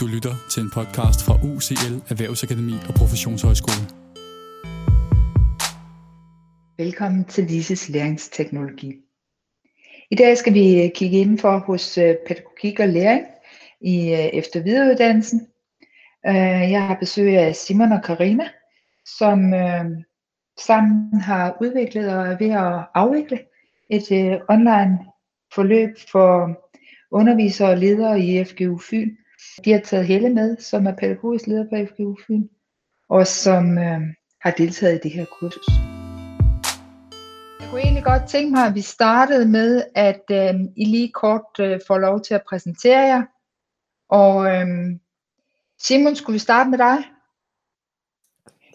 Du lytter til en podcast fra UCL Erhvervsakademi og Professionshøjskole. Velkommen til Lises læringsteknologi. I dag skal vi kigge ind for hos øh, pædagogik og læring i øh, efter videreuddannelsen. Øh, jeg har besøg af Simon og Karina, som øh, sammen har udviklet og er ved at afvikle et online forløb for undervisere og ledere i FGU Fyn, de har taget Helle med, som er pædagogisk leder på FGU Fyn, og som øh, har deltaget i det her kursus. Jeg kunne egentlig godt tænke mig, at vi startede med, at øh, I lige kort øh, får lov til at præsentere jer. Og øh, Simon, skulle vi starte med dig?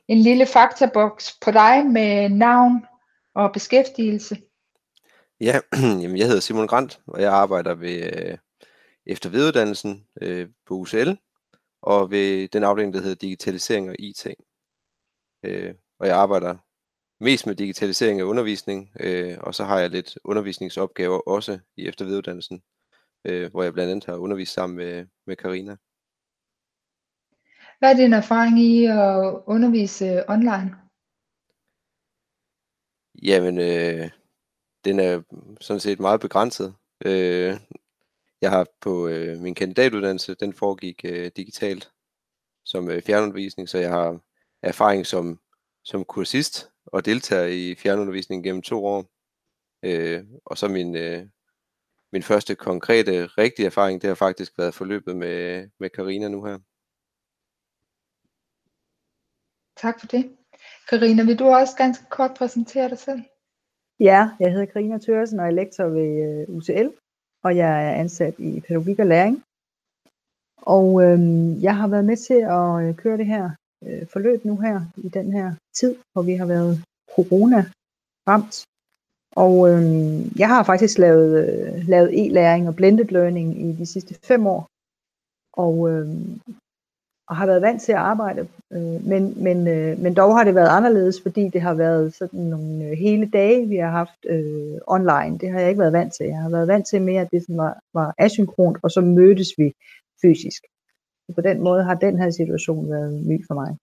En lille faktaboks på dig med navn og beskæftigelse. Ja, jamen jeg hedder Simon Grant, og jeg arbejder ved øh, efter videreuddannelsen øh, på UCL, og ved den afdeling, der hedder Digitalisering og IT. Øh, og jeg arbejder mest med digitalisering af undervisning, øh, og så har jeg lidt undervisningsopgaver også i efter videreuddannelsen, øh, hvor jeg blandt andet har undervist sammen med, med Karina. Hvad er din erfaring i at undervise online? Jamen, øh, den er sådan set meget begrænset. Øh, jeg har på øh, min kandidatuddannelse, den foregik øh, digitalt som øh, fjernundervisning, så jeg har erfaring som, som kursist og deltager i fjernundervisning gennem to år. Øh, og så min, øh, min første konkrete, rigtige erfaring, det har faktisk været forløbet med, med Karina nu her. Tak for det. Karina, vil du også ganske kort præsentere dig selv? Ja, jeg hedder Karina Tørsen og er lektor ved øh, UCL og jeg er ansat i pædagogik og læring. Og øh, jeg har været med til at øh, køre det her øh, forløb nu her i den her tid, hvor vi har været corona ramt. Og øh, jeg har faktisk lavet, øh, lavet e-læring og blended learning i de sidste fem år. Og øh, og har været vant til at arbejde, øh, men, men, øh, men dog har det været anderledes, fordi det har været sådan nogle øh, hele dage, vi har haft øh, online. Det har jeg ikke været vant til. Jeg har været vant til mere, at det sådan var, var asynkront, og så mødtes vi fysisk. Så på den måde har den her situation været ny for mig.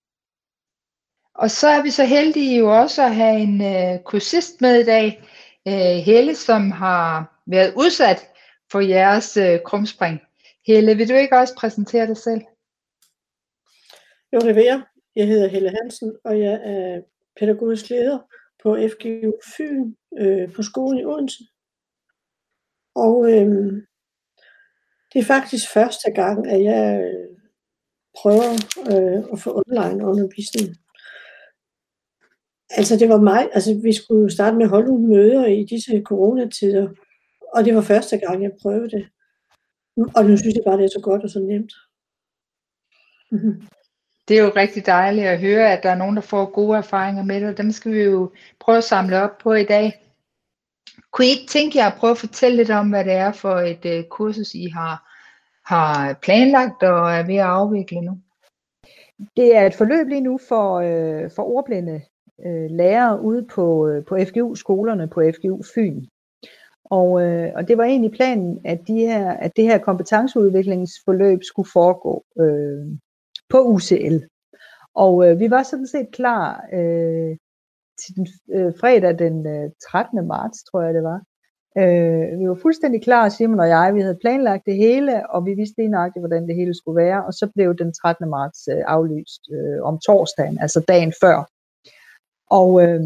Og så er vi så heldige jo også at have en øh, kursist med i dag, øh, Helle, som har været udsat for jeres øh, krumspring. Helle, vil du ikke også præsentere dig selv? Jo, det vil jeg. Jeg hedder Helle Hansen, og jeg er pædagogisk leder på FGU Fyn øh, på skolen i Odense. Og øh, det er faktisk første gang, at jeg øh, prøver øh, at få online undervisning. Altså det var mig, altså vi skulle starte med at holde nogle møder i disse coronatider, og det var første gang, jeg prøvede det. Og nu synes jeg bare, det er så godt og så nemt. Mm-hmm det er jo rigtig dejligt at høre, at der er nogen, der får gode erfaringer med det, og dem skal vi jo prøve at samle op på i dag. Kunne I ikke tænke jer at prøve at fortælle lidt om, hvad det er for et uh, kursus, I har, har planlagt og er ved at afvikle nu? Det er et forløb lige nu for, øh, for ordblinde øh, lærere ude på, øh, på FGU-skolerne på FGU Fyn. Og, øh, og det var egentlig planen, at, de her, at det her kompetenceudviklingsforløb skulle foregå øh, på UCL. Og øh, vi var sådan set klar øh, til den øh, fredag den øh, 13. marts, tror jeg det var. Øh, vi var fuldstændig klar, Simon og jeg. Vi havde planlagt det hele, og vi vidste lige nøjagtigt, hvordan det hele skulle være. Og så blev den 13. marts øh, aflyst øh, om torsdagen, altså dagen før. Og, øh,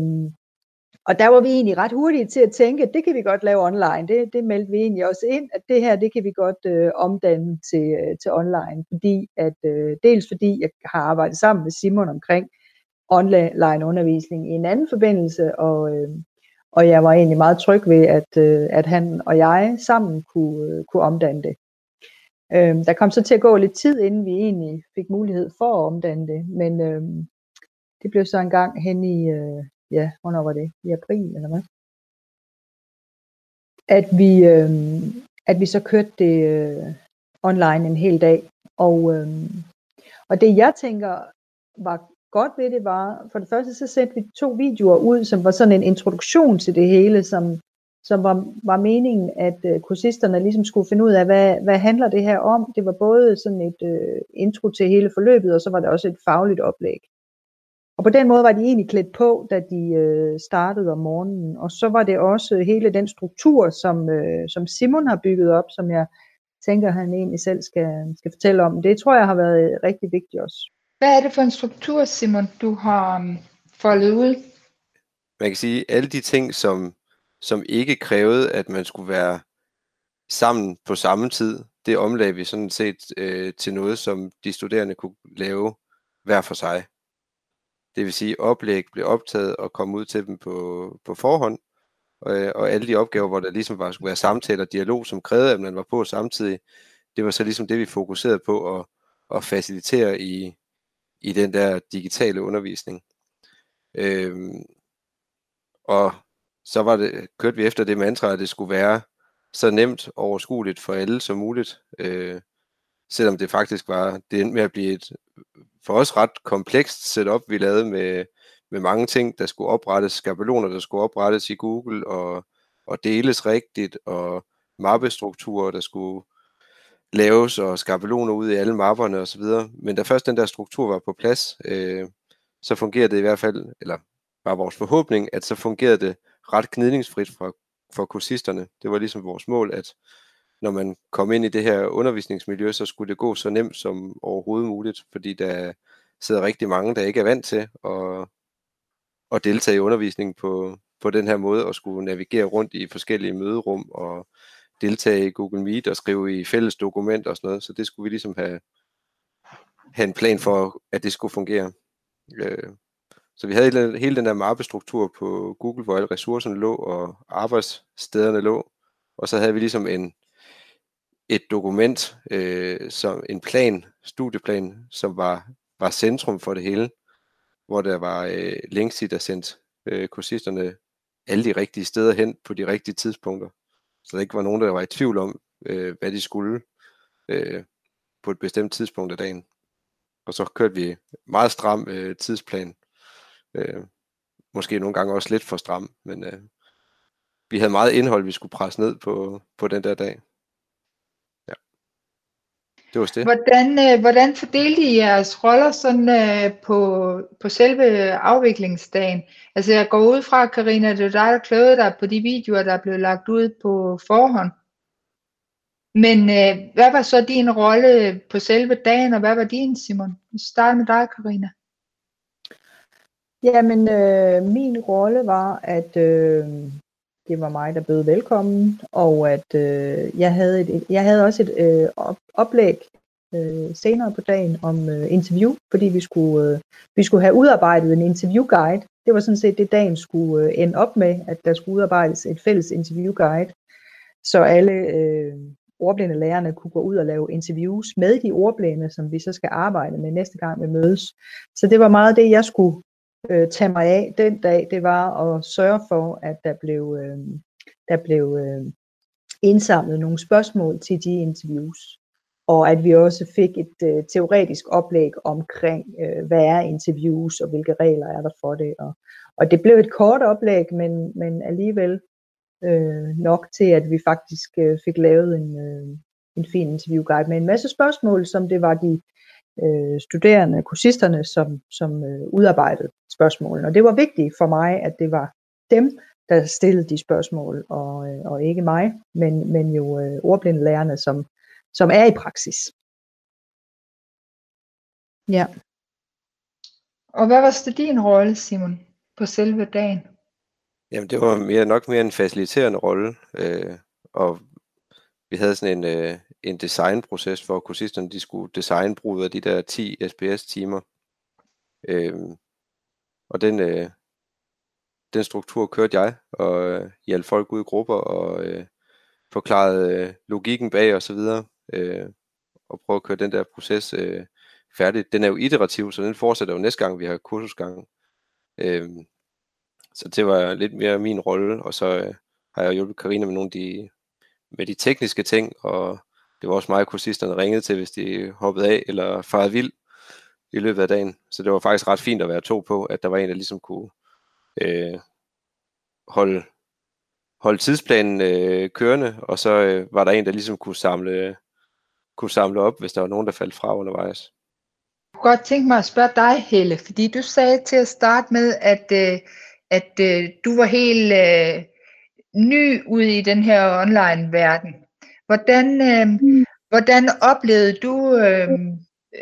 og der var vi egentlig ret hurtige til at tænke, at det kan vi godt lave online. Det, det meldte vi egentlig også ind, at det her, det kan vi godt øh, omdanne til, øh, til online. Fordi at, øh, dels fordi jeg har arbejdet sammen med Simon omkring online undervisning i en anden forbindelse, og, øh, og jeg var egentlig meget tryg ved, at, øh, at han og jeg sammen kunne, øh, kunne omdanne det. Øh, der kom så til at gå lidt tid, inden vi egentlig fik mulighed for at omdanne det, men øh, det blev så en gang hen i, øh, ja, hvornår var det? I april eller hvad? At vi, øh, at vi så kørte det øh, online en hel dag. Og, øh, og det jeg tænker var godt ved det var, for det første så sendte vi to videoer ud, som var sådan en introduktion til det hele, som, som var, var meningen, at øh, kursisterne ligesom skulle finde ud af, hvad, hvad handler det her om. Det var både sådan et øh, intro til hele forløbet, og så var det også et fagligt oplæg. Og på den måde var de egentlig klædt på, da de øh, startede om morgenen. Og så var det også hele den struktur, som, øh, som Simon har bygget op, som jeg tænker, han egentlig selv skal, skal fortælle om. Det tror jeg har været rigtig vigtigt også. Hvad er det for en struktur, Simon, du har um, foldet ud? Man kan sige, alle de ting, som, som ikke krævede, at man skulle være sammen på samme tid, det omlagde vi sådan set øh, til noget, som de studerende kunne lave hver for sig. Det vil sige, oplæg blev optaget og kom ud til dem på, på forhånd, og, øh, og alle de opgaver, hvor der ligesom var, skulle være samtaler og dialog, som krævede, at man var på samtidig, det var så ligesom det, vi fokuserede på at, at facilitere i, i den der digitale undervisning. Øhm, og så var det, kørte vi efter det mantra, at det skulle være så nemt og overskueligt for alle som muligt. Øh, selvom det faktisk var, det endte med at blive et for os ret komplekst setup, vi lavede med, med mange ting, der skulle oprettes, skabeloner, der skulle oprettes i Google og, og deles rigtigt, og mappestrukturer, der skulle laves, og skabeloner ud i alle mapperne osv. Men da først den der struktur var på plads, øh, så fungerede det i hvert fald, eller var vores forhåbning, at så fungerede det ret gnidningsfrit for, for kursisterne. Det var ligesom vores mål, at når man kom ind i det her undervisningsmiljø, så skulle det gå så nemt som overhovedet muligt, fordi der sidder rigtig mange, der ikke er vant til at, at deltage i undervisningen på, på den her måde, og skulle navigere rundt i forskellige møderum, og deltage i Google Meet, og skrive i fælles dokumenter og sådan noget, så det skulle vi ligesom have, have en plan for, at det skulle fungere. Øh, så vi havde hele den der mappestruktur på Google, hvor alle ressourcerne lå, og arbejdsstederne lå, og så havde vi ligesom en, et dokument, øh, som en plan, studieplan, som var, var centrum for det hele, hvor der var øh, links i, der sendte øh, kursisterne alle de rigtige steder hen på de rigtige tidspunkter. Så der ikke var nogen, der var i tvivl om, øh, hvad de skulle øh, på et bestemt tidspunkt af dagen. Og så kørte vi meget stram øh, tidsplan. Øh, måske nogle gange også lidt for stram, men øh, vi havde meget indhold, vi skulle presse ned på, på den der dag. Det var det. Hvordan, øh, hvordan fordelte I jeres roller sådan øh, på, på selve afviklingsdagen? Altså jeg går ud fra, Karina, det er dig, der kløede dig på de videoer, der blev lagt ud på forhånd. Men øh, hvad var så din rolle på selve dagen, og hvad var din, Simon? Vi starter med dig, Karina. Jamen, øh, min rolle var, at øh, det var mig, der bød velkommen, og at øh, jeg, havde et, jeg havde også et øh, op, oplæg øh, senere på dagen om øh, interview, fordi vi skulle, øh, vi skulle have udarbejdet en interviewguide. Det var sådan set det, dagen skulle øh, ende op med, at der skulle udarbejdes et fælles interviewguide, så alle øh, ordblinde lærerne kunne gå ud og lave interviews med de ordblinde, som vi så skal arbejde med næste gang vi mødes. Så det var meget det, jeg skulle øh, tage mig af den dag, det var at sørge for, at der blev, øh, der blev øh, indsamlet nogle spørgsmål til de interviews. Og at vi også fik et øh, teoretisk oplæg omkring, øh, hvad er interviews, og hvilke regler er der for det. Og, og det blev et kort oplæg, men, men alligevel øh, nok til, at vi faktisk øh, fik lavet en, øh, en fin interviewguide med en masse spørgsmål, som det var de øh, studerende, kursisterne, som, som øh, udarbejdede spørgsmålene. Og det var vigtigt for mig, at det var dem, der stillede de spørgsmål, og, øh, og ikke mig, men, men jo øh, ordblindelærerne, som, som er i praksis. Ja. Og hvad var så din rolle, Simon, på selve dagen? Jamen, det var mere, nok mere en faciliterende rolle, øh, og vi havde sådan en, øh, en designproces, hvor kursisterne de skulle designbruge af de der 10 SPS-timer. Øhm, og den, øh, den struktur kørte jeg, og øh, hjalp folk ud i grupper, og øh, forklarede øh, logikken bag og så videre, øh, og prøve at køre den der proces øh, færdigt. Den er jo iterativ, så den fortsætter jo næste gang, vi har kursusgang. Øh, så det var lidt mere min rolle, og så øh, har jeg hjulpet Karina med nogle af de, med de tekniske ting, og det var også mig, kursisterne ringede til, hvis de hoppede af eller farede vild i løbet af dagen. Så det var faktisk ret fint at være to på, at der var en, der ligesom kunne øh, holde, holde tidsplanen øh, kørende, og så øh, var der en, der ligesom kunne samle, kunne samle op, hvis der var nogen, der faldt fra undervejs. Jeg kunne godt tænke mig at spørge dig, Helle, fordi du sagde til at starte med, at, øh, at øh, du var helt øh, ny ude i den her online-verden. Hvordan, øh, mm. hvordan oplevede du øh,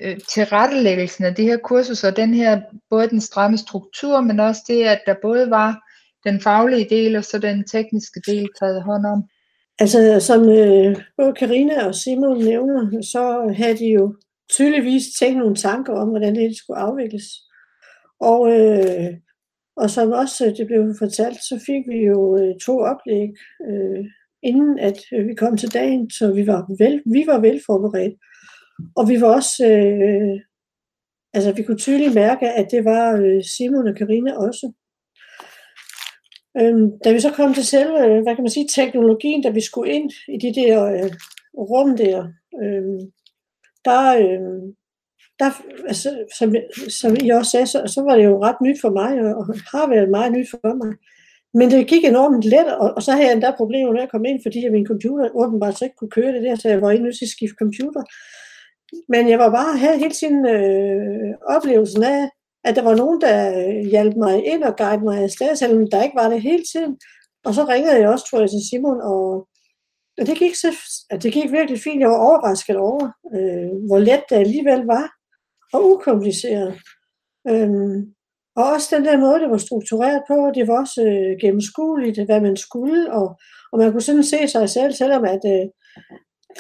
øh, tilrettelæggelsen af det her kursus, og den her, både den stramme struktur, men også det, at der både var den faglige del og så den tekniske del taget hånd om? Altså, som øh, både Karina og Simon nævner, så havde de jo tydeligvis tænkt nogle tanker om, hvordan det skulle afvikles. Og, øh, og som også øh, det blev fortalt, så fik vi jo øh, to oplæg, øh, inden at øh, vi kom til dagen, så vi var vel, vi var vel forberedt. Og vi var også, øh, altså vi kunne tydeligt mærke, at det var øh, Simon og Karina også. Øhm, da vi så kom til selve, øh, hvad kan man sige, teknologien, da vi skulle ind i de der øh, rum der, øh, der, øh, der altså, som, som I også sagde, så, så var det jo ret nyt for mig, og har været meget nyt for mig. Men det gik enormt let, og, og så havde jeg endda problemer med at komme ind, fordi min computer åbenbart så ikke kunne køre det der, så jeg var nødt til at skifte computer. Men jeg var bare her hele tiden øh, oplevelsen af, at der var nogen, der hjalp mig ind og guide mig afsted, selvom der ikke var det hele tiden. Og så ringede jeg også, tror jeg, til Simon, og, og det, gik så, at det gik virkelig fint. Jeg var overrasket over, øh, hvor let det alligevel var, og ukompliceret. Øhm, og også den der måde, det var struktureret på, det var også øh, gennemskueligt, hvad man skulle, og, og man kunne sådan se sig selv, selvom at, øh,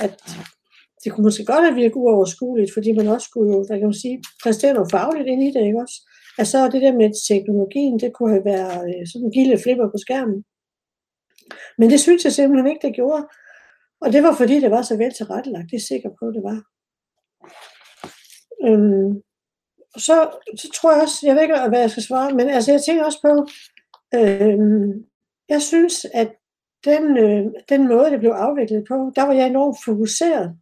at det kunne måske godt have virket uoverskueligt, fordi man også skulle jo, hvad kan man sige, præstere noget fagligt ind i det, ikke også? Altså det der med teknologien, det kunne have været øh, sådan en gilde flipper på skærmen. Men det synes jeg simpelthen ikke, det gjorde. Og det var fordi, det var så vel tilrettelagt. Det er sikker på, det var. Øhm, så, så tror jeg også, jeg ved ikke, hvad jeg skal svare, men altså jeg tænker også på, øhm, jeg synes, at den, øh, den måde, det blev afviklet på, der var jeg enormt fokuseret.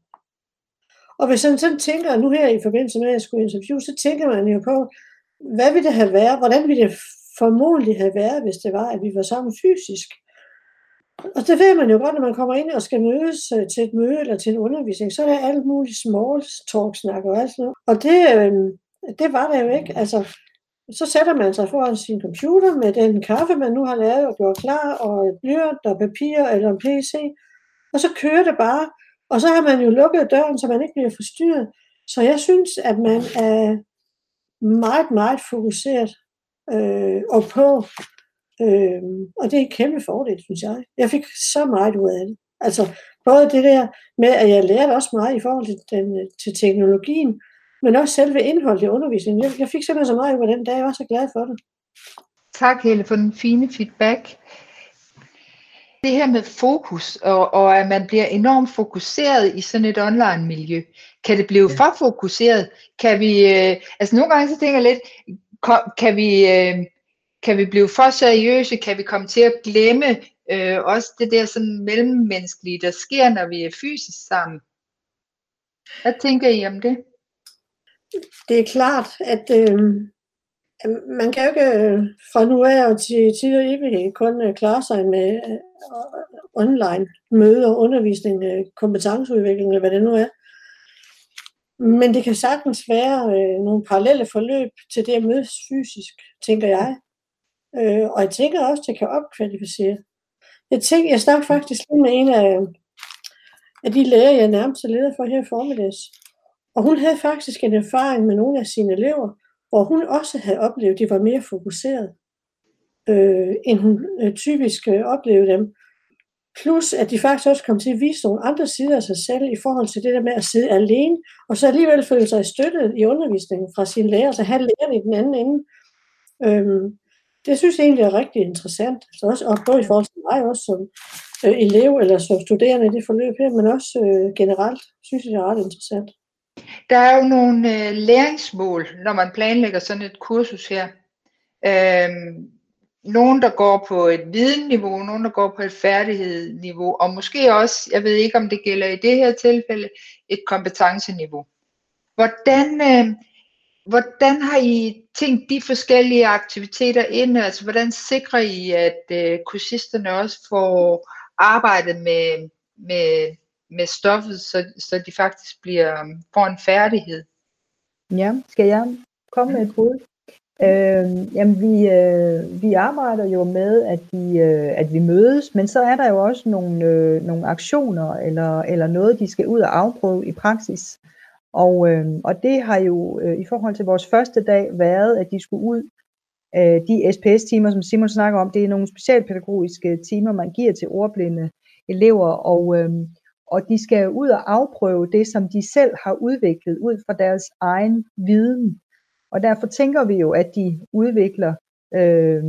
Og hvis man sådan tænker, nu her i forbindelse med, at jeg skulle interview, så tænker man jo på, hvad ville det have været, hvordan ville det formodentlig have været, hvis det var, at vi var sammen fysisk. Og det ved man jo godt, når man kommer ind og skal mødes øh, til et møde eller til en undervisning, så er det alt muligt small talk snak og alt sådan noget. Og det, øh, det var det jo ikke. Altså, så sætter man sig foran sin computer med den kaffe, man nu har lavet og gjort klar, og et blyant og papir eller en PC, og så kører det bare. Og så har man jo lukket døren, så man ikke bliver forstyrret. Så jeg synes, at man er meget, meget fokuseret øh, og på. Øh, og det er en kæmpe fordel, synes jeg. Jeg fik så meget ud af det. Altså både det der med, at jeg lærte også meget i forhold til, den, til teknologien, men også selve indholdet i undervisningen. Jeg, jeg fik simpelthen så meget ud af den dag, jeg var så glad for det. Tak Helle for den fine feedback det her med fokus, og, og at man bliver enormt fokuseret i sådan et online miljø. Kan det blive ja. for fokuseret? Kan vi, øh, altså nogle gange så tænker jeg lidt, kan vi, øh, kan vi blive for seriøse? Kan vi komme til at glemme øh, også det der sådan mellemmenneskelige, der sker, når vi er fysisk sammen? Hvad tænker I om det? Det er klart, at øh, man kan jo ikke øh, fra nu af og til tid og evighed kun øh, klare sig med øh, online møder, undervisning, øh, kompetenceudvikling eller hvad det nu er. Men det kan sagtens være øh, nogle parallelle forløb til det at mødes fysisk, tænker jeg. Øh, og jeg tænker også, at det kan opkvalificere. Jeg, tænker, jeg snakker faktisk lige med en af, af de lærer, jeg nærmest er leder for her i formiddags. Og hun havde faktisk en erfaring med nogle af sine elever, hvor hun også havde oplevet, at de var mere fokuseret, øh, end hun øh, typisk øh, oplevede dem. Plus, at de faktisk også kom til at vise nogle andre sider af sig selv i forhold til det der med at sidde alene, og så alligevel føle sig støttet i undervisningen fra sine lærer, så have læreren i den anden ende. Øhm, det synes jeg egentlig er rigtig interessant, altså også, og både i forhold til mig også som øh, elev eller som studerende i det forløb her, men også øh, generelt synes jeg det er ret interessant. Der er jo nogle øh, læringsmål, når man planlægger sådan et kursus her. Øhm, nogen, der går på et videnniveau, nogen, der går på et færdighedsniveau, og måske også, jeg ved ikke, om det gælder i det her tilfælde, et kompetenceniveau. Hvordan, øh, hvordan har I tænkt de forskellige aktiviteter ind? Altså, hvordan sikrer I, at øh, kursisterne også får arbejdet med, med, med stoffet, så, så de faktisk bliver, får en færdighed? Ja, skal jeg komme med et bud? Øh, jamen, vi, øh, vi arbejder jo med, at vi, øh, at vi mødes, men så er der jo også nogle, øh, nogle aktioner eller, eller noget, de skal ud og afprøve i praksis. Og, øh, og det har jo øh, i forhold til vores første dag været, at de skulle ud. Øh, de SPS-timer, som Simon snakker om, det er nogle specialpædagogiske timer, man giver til ordblinde elever, og, øh, og de skal ud og afprøve det, som de selv har udviklet ud fra deres egen viden. Og derfor tænker vi jo, at de udvikler øh,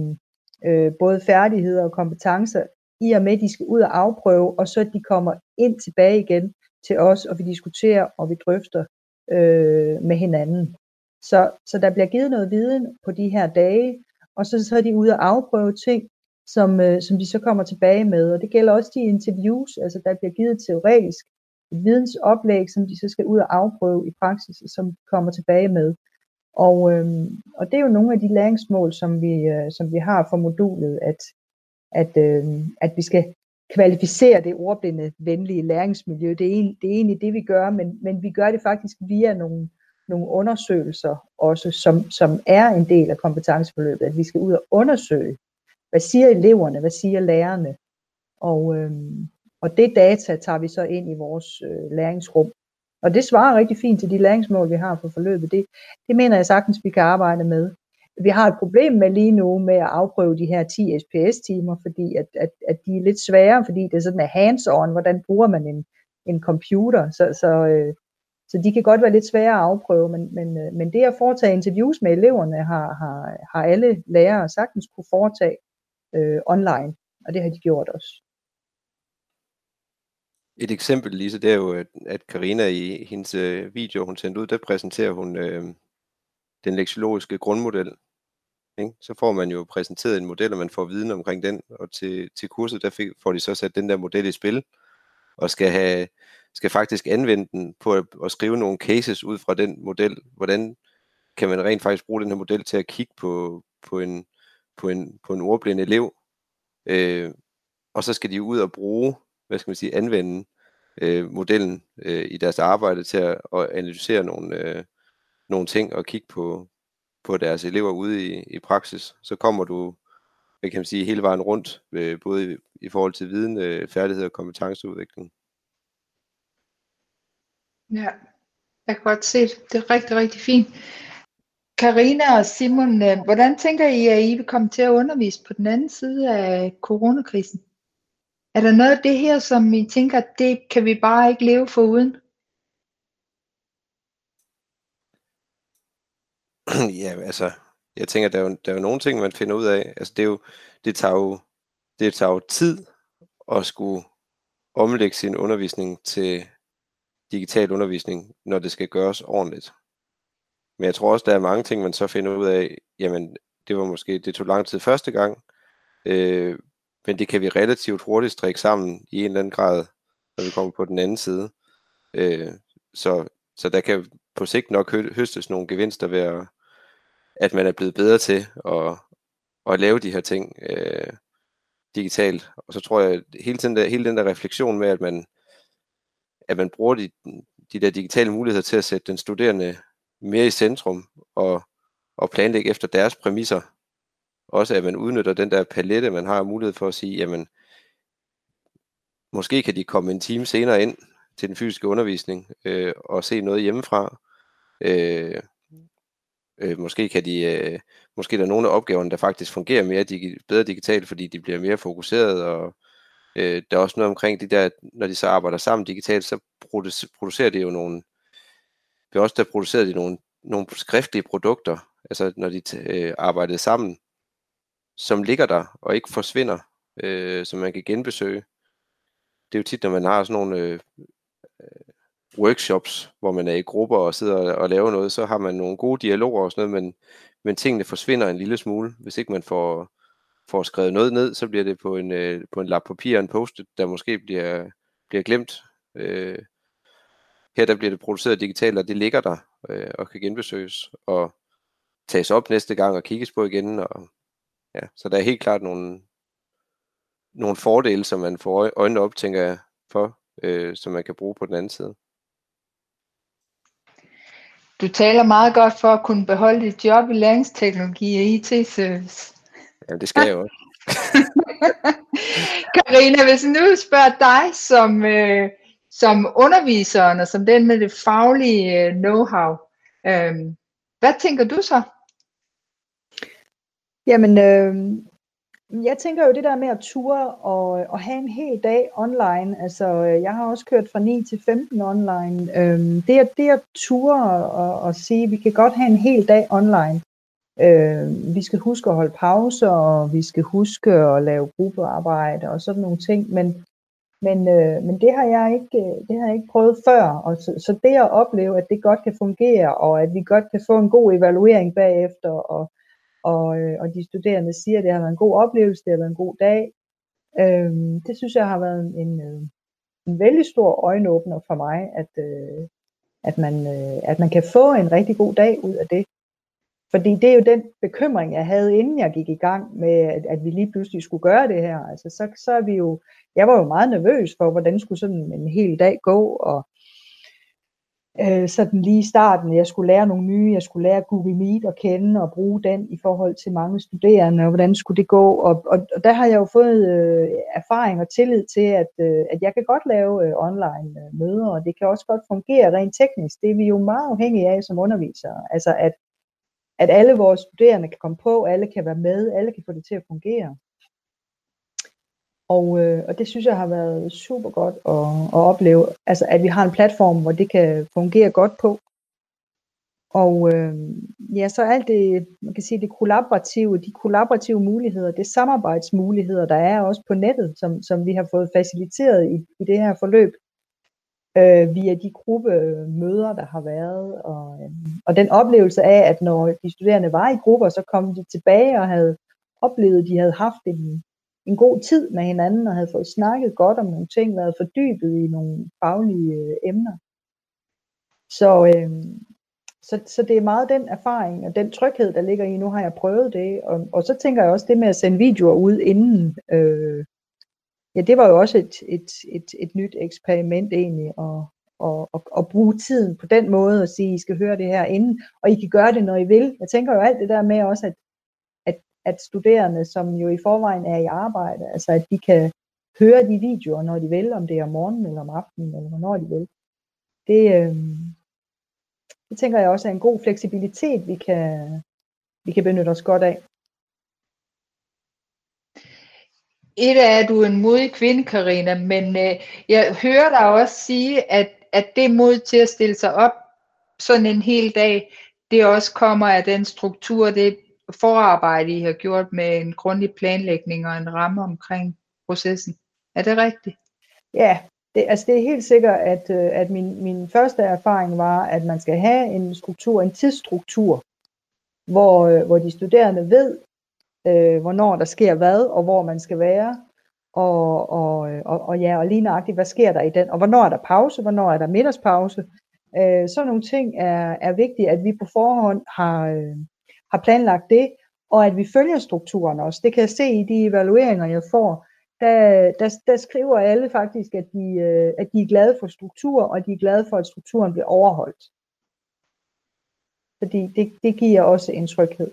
øh, både færdigheder og kompetencer, i og med, at de skal ud og afprøve, og så de kommer ind tilbage igen til os, og vi diskuterer og vi drøfter øh, med hinanden. Så, så der bliver givet noget viden på de her dage, og så, så er de ude og afprøve ting, som, øh, som de så kommer tilbage med. Og det gælder også de interviews, altså der bliver givet teoretisk et vidensoplæg, som de så skal ud og afprøve i praksis, og som kommer tilbage med. Og, øh, og det er jo nogle af de læringsmål, som vi, øh, som vi har for modulet, at, at, øh, at vi skal kvalificere det ordblinde venlige læringsmiljø. Det er, en, det er egentlig det, vi gør, men, men vi gør det faktisk via nogle, nogle undersøgelser også, som, som er en del af kompetenceforløbet, at vi skal ud og undersøge, hvad siger eleverne, hvad siger lærerne, og, øhm, og det data tager vi så ind i vores øh, læringsrum. Og det svarer rigtig fint til de læringsmål, vi har for forløbet. Det, det mener jeg sagtens, vi kan arbejde med vi har et problem med lige nu med at afprøve de her 10 SPS-timer, fordi at, at, at de er lidt svære, fordi det er sådan en hands-on, hvordan bruger man en, en computer, så, så, øh, så de kan godt være lidt svære at afprøve, men, men, øh, men det at foretage interviews med eleverne har, har, har alle lærere sagtens kunne foretage øh, online, og det har de gjort også. Et eksempel, Lise, det er jo, at Karina i hendes øh, video, hun sendte ud, der præsenterer hun øh, den leksiologiske grundmodel. Ikke? Så får man jo præsenteret en model, og man får viden omkring den, og til, til kurset, der fik, får de så sat den der model i spil, og skal, have, skal faktisk anvende den på at, at skrive nogle cases ud fra den model. Hvordan kan man rent faktisk bruge den her model til at kigge på, på, en, på, en, på en ordblind elev, øh, og så skal de ud og bruge, hvad skal man sige, anvende øh, modellen øh, i deres arbejde til at, at analysere nogle, øh, nogle ting og kigge på, på deres elever ude i, i praksis, så kommer du jeg kan sige, hele vejen rundt, øh, både i, i forhold til viden, øh, færdighed og kompetenceudvikling. Ja, jeg kan godt se det. Det er rigtig, rigtig fint. Karina og Simon, øh, hvordan tænker I, at I vil komme til at undervise på den anden side af coronakrisen? Er der noget af det her, som I tænker, det kan vi bare ikke leve for uden? ja, altså, jeg tænker, der er, jo, der er jo nogle ting, man finder ud af. Altså, det, er jo, det, tager jo, det tager jo tid at skulle omlægge sin undervisning til digital undervisning, når det skal gøres ordentligt. Men jeg tror også, der er mange ting, man så finder ud af, jamen, det var måske, det tog lang tid første gang, øh, men det kan vi relativt hurtigt strikke sammen i en eller anden grad, når vi kommer på den anden side. Øh, så, så der kan på sigt nok høstes nogle gevinster ved at, at man er blevet bedre til at, at lave de her ting øh, digitalt. Og så tror jeg, at hele den der, hele den der refleksion med, at man, at man bruger de, de der digitale muligheder til at sætte den studerende mere i centrum og, og planlægge efter deres præmisser. Også at man udnytter den der palette, man har mulighed for at sige, jamen, måske kan de komme en time senere ind til den fysiske undervisning øh, og se noget hjemmefra. Øh, Øh, måske kan de, øh, måske der er nogle af opgaverne, der faktisk fungerer mere digi- bedre digitalt, fordi de bliver mere fokuseret, og øh, der er også noget omkring de der, når de så arbejder sammen digitalt, så producerer de jo nogle, vi også der producerer de nogle, nogle skriftlige produkter, altså når de øh, arbejdede sammen, som ligger der og ikke forsvinder, øh, som man kan genbesøge. Det er jo tit, når man har sådan nogle øh, workshops, hvor man er i grupper og sidder og laver noget, så har man nogle gode dialoger og sådan noget, men, men tingene forsvinder en lille smule. Hvis ikke man får, får skrevet noget ned, så bliver det på en, øh, på en lap papir og en post der måske bliver, bliver glemt. Øh, her der bliver det produceret digitalt, og det ligger der øh, og kan genbesøges og tages op næste gang og kigges på igen. Og, ja, så der er helt klart nogle, nogle fordele, som man får øjnene op, tænker jeg, for, øh, som man kan bruge på den anden side. Du taler meget godt for at kunne beholde dit job i læringsteknologi og IT-service. Ja, det skal jeg også. Karina, hvis nu spørger dig som, øh, som underviseren og som den med det faglige øh, know-how, øh, hvad tænker du så? Jamen, øh, jeg tænker jo det der med at ture og, og have en hel dag online. Altså, øh, jeg har også kørt fra 9 til 15 online. Øhm, det, er, det at ture og, og sige, at vi kan godt have en hel dag online. Øh, vi skal huske at holde pauser, og vi skal huske at lave gruppearbejde og sådan nogle ting. Men, men, øh, men det, har jeg ikke, øh, det har jeg ikke prøvet før. Og så, så det at opleve, at det godt kan fungere, og at vi godt kan få en god evaluering bagefter, og og, øh, og de studerende siger, at det har været en god oplevelse, det har været en god dag. Øh, det synes jeg har været en, en, øh, en vældig stor øjenåbner for mig, at, øh, at, man, øh, at man kan få en rigtig god dag ud af det. Fordi det er jo den bekymring, jeg havde, inden jeg gik i gang med, at, at vi lige pludselig skulle gøre det her. Altså, så, så er vi jo, jeg var jo meget nervøs for, hvordan skulle sådan en hel dag gå, og øh, sådan lige i starten, jeg skulle lære nogle nye, jeg skulle lære Google Meet at kende og bruge den i forhold til mange studerende, og hvordan skulle det gå, og, og, og der har jeg jo fået øh, erfaring og tillid til, at, øh, at jeg kan godt lave øh, online øh, møder, og det kan også godt fungere rent teknisk, det er vi jo meget afhængige af som undervisere, altså at, at alle vores studerende kan komme på, alle kan være med, alle kan få det til at fungere. Og, øh, og det synes jeg har været super godt at, at opleve, altså at vi har en platform, hvor det kan fungere godt på. Og øh, ja, så alt det, man kan sige, det kollaborative, de kollaborative muligheder, det samarbejdsmuligheder, der er også på nettet, som, som vi har fået faciliteret i, i det her forløb, øh, via de gruppemøder, der har været, og, øh, og den oplevelse af, at når de studerende var i grupper, så kom de tilbage og havde oplevet, at de havde haft en, en god tid med hinanden og havde fået snakket godt om nogle ting, været fordybet i nogle faglige øh, emner. Så, øh, så, så det er meget den erfaring og den tryghed, der ligger i, nu har jeg prøvet det. Og, og så tænker jeg også det med at sende videoer ud inden. Øh, ja, det var jo også et, et, et, et nyt eksperiment egentlig, at, og, og, og bruge tiden på den måde og sige, I skal høre det her inden, og I kan gøre det, når I vil. Jeg tænker jo alt det der med også, at at studerende, som jo i forvejen er i arbejde, altså at de kan høre de videoer, når de vil, om det er om morgenen eller om aftenen, eller hvornår de vil. Det, øh, det tænker jeg også er en god fleksibilitet, vi kan, vi kan benytte os godt af. Et er, at du er en modig kvinde, Karina, men øh, jeg hører dig også sige, at, at det mod til at stille sig op sådan en hel dag, det også kommer af den struktur, det forarbejde, I har gjort med en grundig planlægning og en ramme omkring processen. Er det rigtigt? Ja, det, altså det er helt sikkert, at, øh, at min, min første erfaring var, at man skal have en struktur, en tidsstruktur, hvor, øh, hvor de studerende ved, øh, hvornår der sker hvad, og hvor man skal være, og, og, øh, og, og ja, og lige nøjagtigt, hvad sker der i den, og hvornår er der pause, hvornår er der middagspause. Øh, sådan nogle ting er, er vigtige, at vi på forhånd har, øh, har planlagt det, og at vi følger strukturen også. Det kan jeg se i de evalueringer, jeg får. Der, der, der skriver alle faktisk, at de, øh, at de er glade for struktur, og de er glade for, at strukturen bliver overholdt. Fordi det, det giver også en tryghed.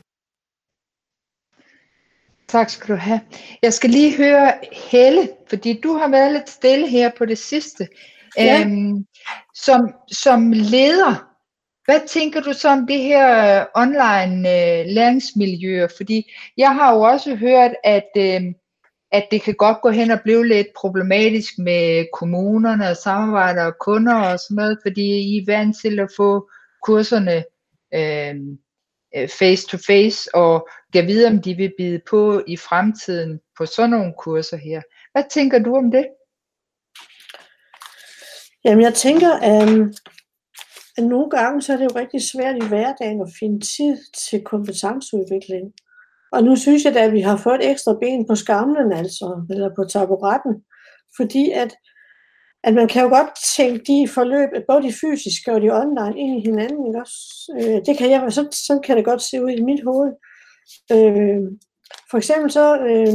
Tak skal du have. Jeg skal lige høre Helle, fordi du har været lidt stille her på det sidste. Ja. Øhm, som, som leder hvad tænker du så om det her øh, online øh, læringsmiljø? Fordi jeg har jo også hørt, at, øh, at det kan godt gå hen og blive lidt problematisk med kommunerne og samarbejder og kunder og sådan noget, fordi I er vant til at få kurserne øh, face to face og kan vide, om de vil bide på i fremtiden på sådan nogle kurser her. Hvad tænker du om det? Jamen jeg tænker, øh, at nogle gange så er det jo rigtig svært i hverdagen at finde tid til kompetenceudvikling. Og nu synes jeg da, at vi har fået ekstra ben på skamlen, altså, eller på taburetten, fordi at at man kan jo godt tænke de forløb, både de fysiske og de online, ind i hinanden. Ikke også? Øh, det kan jeg, så, sådan kan det godt se ud i mit hoved. Øh, for eksempel så, øh,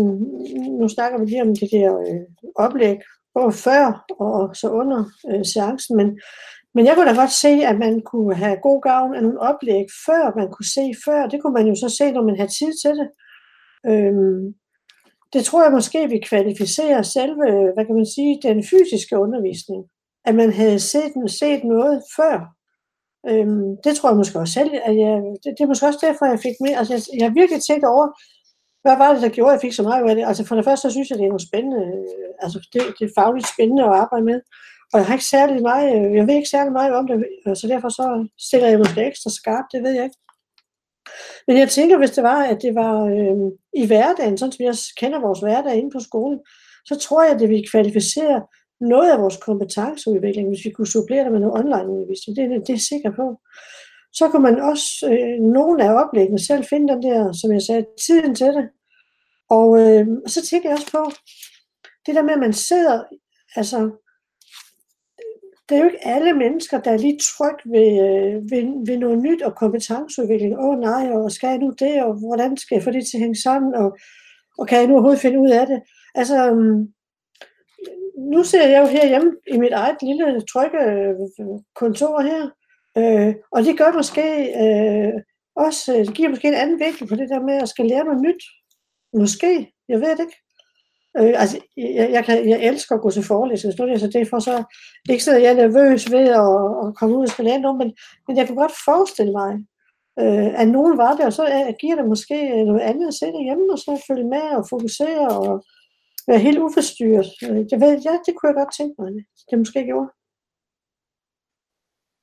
nu snakker vi lige om det der øh, oplæg, både før og så under øh, seancen, men, men jeg kunne da godt se, at man kunne have god gavn af nogle oplæg, før man kunne se før. Det kunne man jo så se, når man havde tid til det. Øhm, det tror jeg måske vi kvalificerer selve, hvad kan man sige, den fysiske undervisning. At man havde set, set noget før. Øhm, det tror jeg måske også selv. At jeg, det, det er måske også derfor, jeg fik mere. Altså, jeg, jeg har virkelig tænkt over, hvad var det, der gjorde, at jeg fik så meget af det? Altså for det første, så synes jeg, det er noget spændende. Øh, altså det, det er fagligt spændende at arbejde med. Og jeg har ikke særlig meget, øh, jeg ved ikke særlig meget om det, øh, så derfor så stiller jeg måske ekstra skarpt, det ved jeg ikke. Men jeg tænker, hvis det var, at det var øh, i hverdagen, sådan som vi kender vores hverdag inde på skolen, så tror jeg, at det ville kvalificere noget af vores kompetenceudvikling, hvis vi kunne supplere det med noget online-undervisning. Det, det, det er jeg sikker på. Så kan man også, øh, nogle af oplæggene selv finde den der, som jeg sagde, tiden til det. Og øh, så tænker jeg også på, det der med, at man sidder, altså det er jo ikke alle mennesker, der er lige tryg ved, øh, ved, ved noget nyt og kompetenceudvikling. Åh oh, nej, og skal jeg nu det, og hvordan skal jeg få det til at hænge sammen, og, og kan jeg nu overhovedet finde ud af det? Altså, øhm, nu ser jeg jo herhjemme i mit eget lille trygge øh, kontor her, øh, og det gør måske øh, også, øh, det giver måske en anden vinkel på det der med at skal lære noget nyt. Måske, jeg ved det ikke. Øh, altså, jeg, jeg, kan, jeg elsker at gå til forelæsninger, så det for så ikke så jeg er nervøs ved at, at komme ud og skal lære noget, men, men jeg kan godt forestille mig, øh, at nogen var der, og så jeg giver det måske øh, noget andet at sætte hjemme, og så følge med og fokusere og være helt uforstyrret. Øh, det, ved, jeg, det kunne jeg godt tænke mig, det måske gjorde.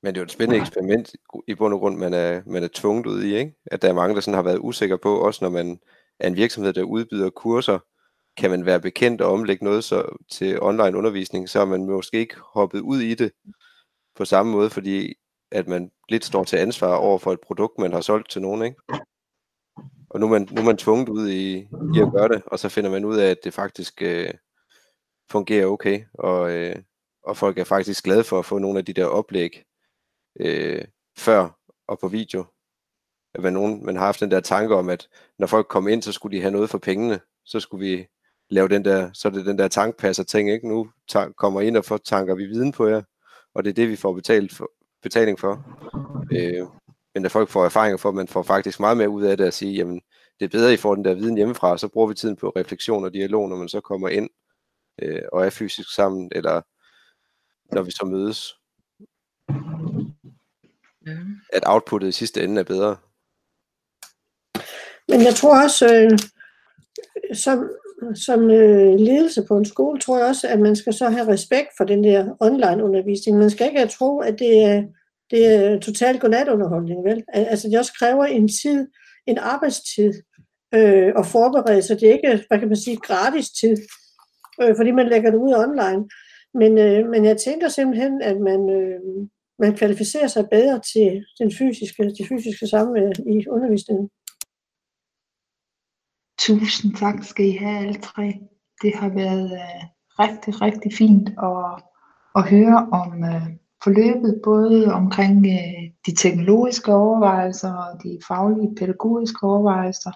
Men det er jo et spændende eksperiment i bund og grund, man er, man er tvunget ud i, ikke? At der er mange, der sådan har været usikre på, også når man er en virksomhed, der udbyder kurser, kan man være bekendt og omlægge noget så, til online undervisning, så er man måske ikke hoppet ud i det på samme måde, fordi at man lidt står til ansvar over for et produkt, man har solgt til nogen, ikke? Og nu er man, nu er man tvunget ud i, i at gøre det, og så finder man ud af, at det faktisk øh, fungerer okay, og, øh, og folk er faktisk glade for at få nogle af de der oplæg øh, før og på video. At man, nogen, man har haft den der tanke om, at når folk kom ind, så skulle de have noget for pengene, så skulle vi lave den der, så er det den der tankpasser ting, ikke? Nu kommer ind og får tanker vi viden på jer, og det er det, vi får betalt for, betaling for. Øh, men når folk får erfaringer for, at man får faktisk meget mere ud af det at sige, jamen, det er bedre, at I får den der viden hjemmefra, så bruger vi tiden på refleksion og dialog, når man så kommer ind øh, og er fysisk sammen, eller når vi så mødes. At outputtet i sidste ende er bedre. Men jeg tror også, øh, som, som øh, ledelse på en skole, tror jeg også, at man skal så have respekt for den der online undervisning. Man skal ikke tro, at det er, det er totalt godnatunderholdning, vel? Altså det også kræver en tid, en arbejdstid øh, at forberede sig. Det er ikke, hvad kan man sige, gratis tid, øh, fordi man lægger det ud online. Men, øh, men jeg tænker simpelthen, at man, øh, man kvalificerer sig bedre til den fysiske, de fysiske samvær i undervisningen. Tusind tak skal I have alle tre. Det har været øh, rigtig, rigtig fint at, at høre om øh, forløbet, både omkring øh, de teknologiske overvejelser og de faglige pædagogiske overvejelser.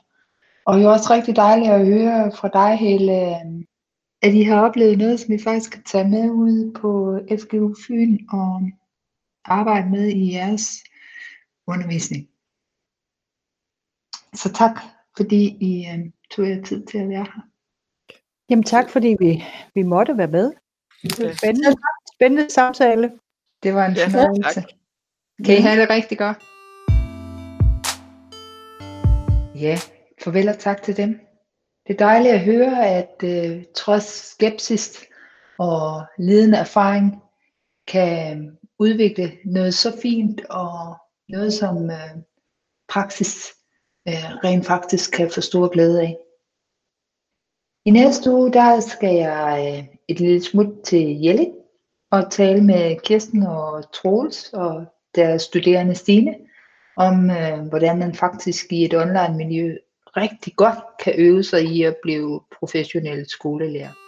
Og det er også rigtig dejligt at høre fra dig, Hele, øh, at I har oplevet noget, som I faktisk kan tage med ud på FGU Fyn og arbejde med i jeres undervisning. Så tak fordi I øh, tog jer tid til at være her. Jamen tak, fordi vi, vi måtte være med. Spændende, spændende samtale. Det var en fornøjelse. Kan I have det rigtig godt? Ja, farvel og tak til dem. Det er dejligt at høre, at øh, trods skepsis og ledende erfaring, kan udvikle noget så fint og noget som øh, praksis øh, Øh, rent faktisk kan få stor glæde af. I næste uge, der skal jeg øh, et lille smut til Jelle og tale med Kirsten og Troels og deres studerende Stine om, øh, hvordan man faktisk i et online miljø rigtig godt kan øve sig i at blive professionel skolelærer.